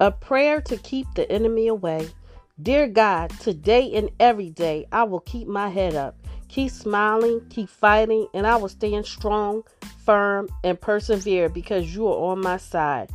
A prayer to keep the enemy away. Dear God, today and every day I will keep my head up, keep smiling, keep fighting, and I will stand strong, firm, and persevere because you are on my side.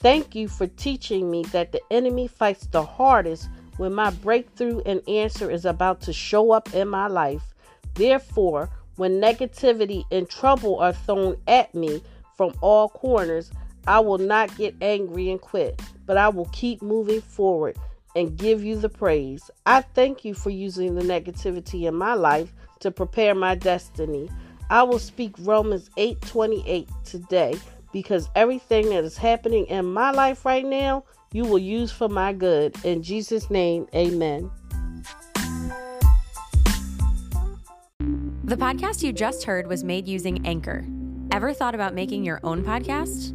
Thank you for teaching me that the enemy fights the hardest when my breakthrough and answer is about to show up in my life. Therefore, when negativity and trouble are thrown at me from all corners, I will not get angry and quit, but I will keep moving forward and give you the praise. I thank you for using the negativity in my life to prepare my destiny. I will speak Romans 8:28 today because everything that is happening in my life right now, you will use for my good. In Jesus name, amen. The podcast you just heard was made using Anchor. Ever thought about making your own podcast?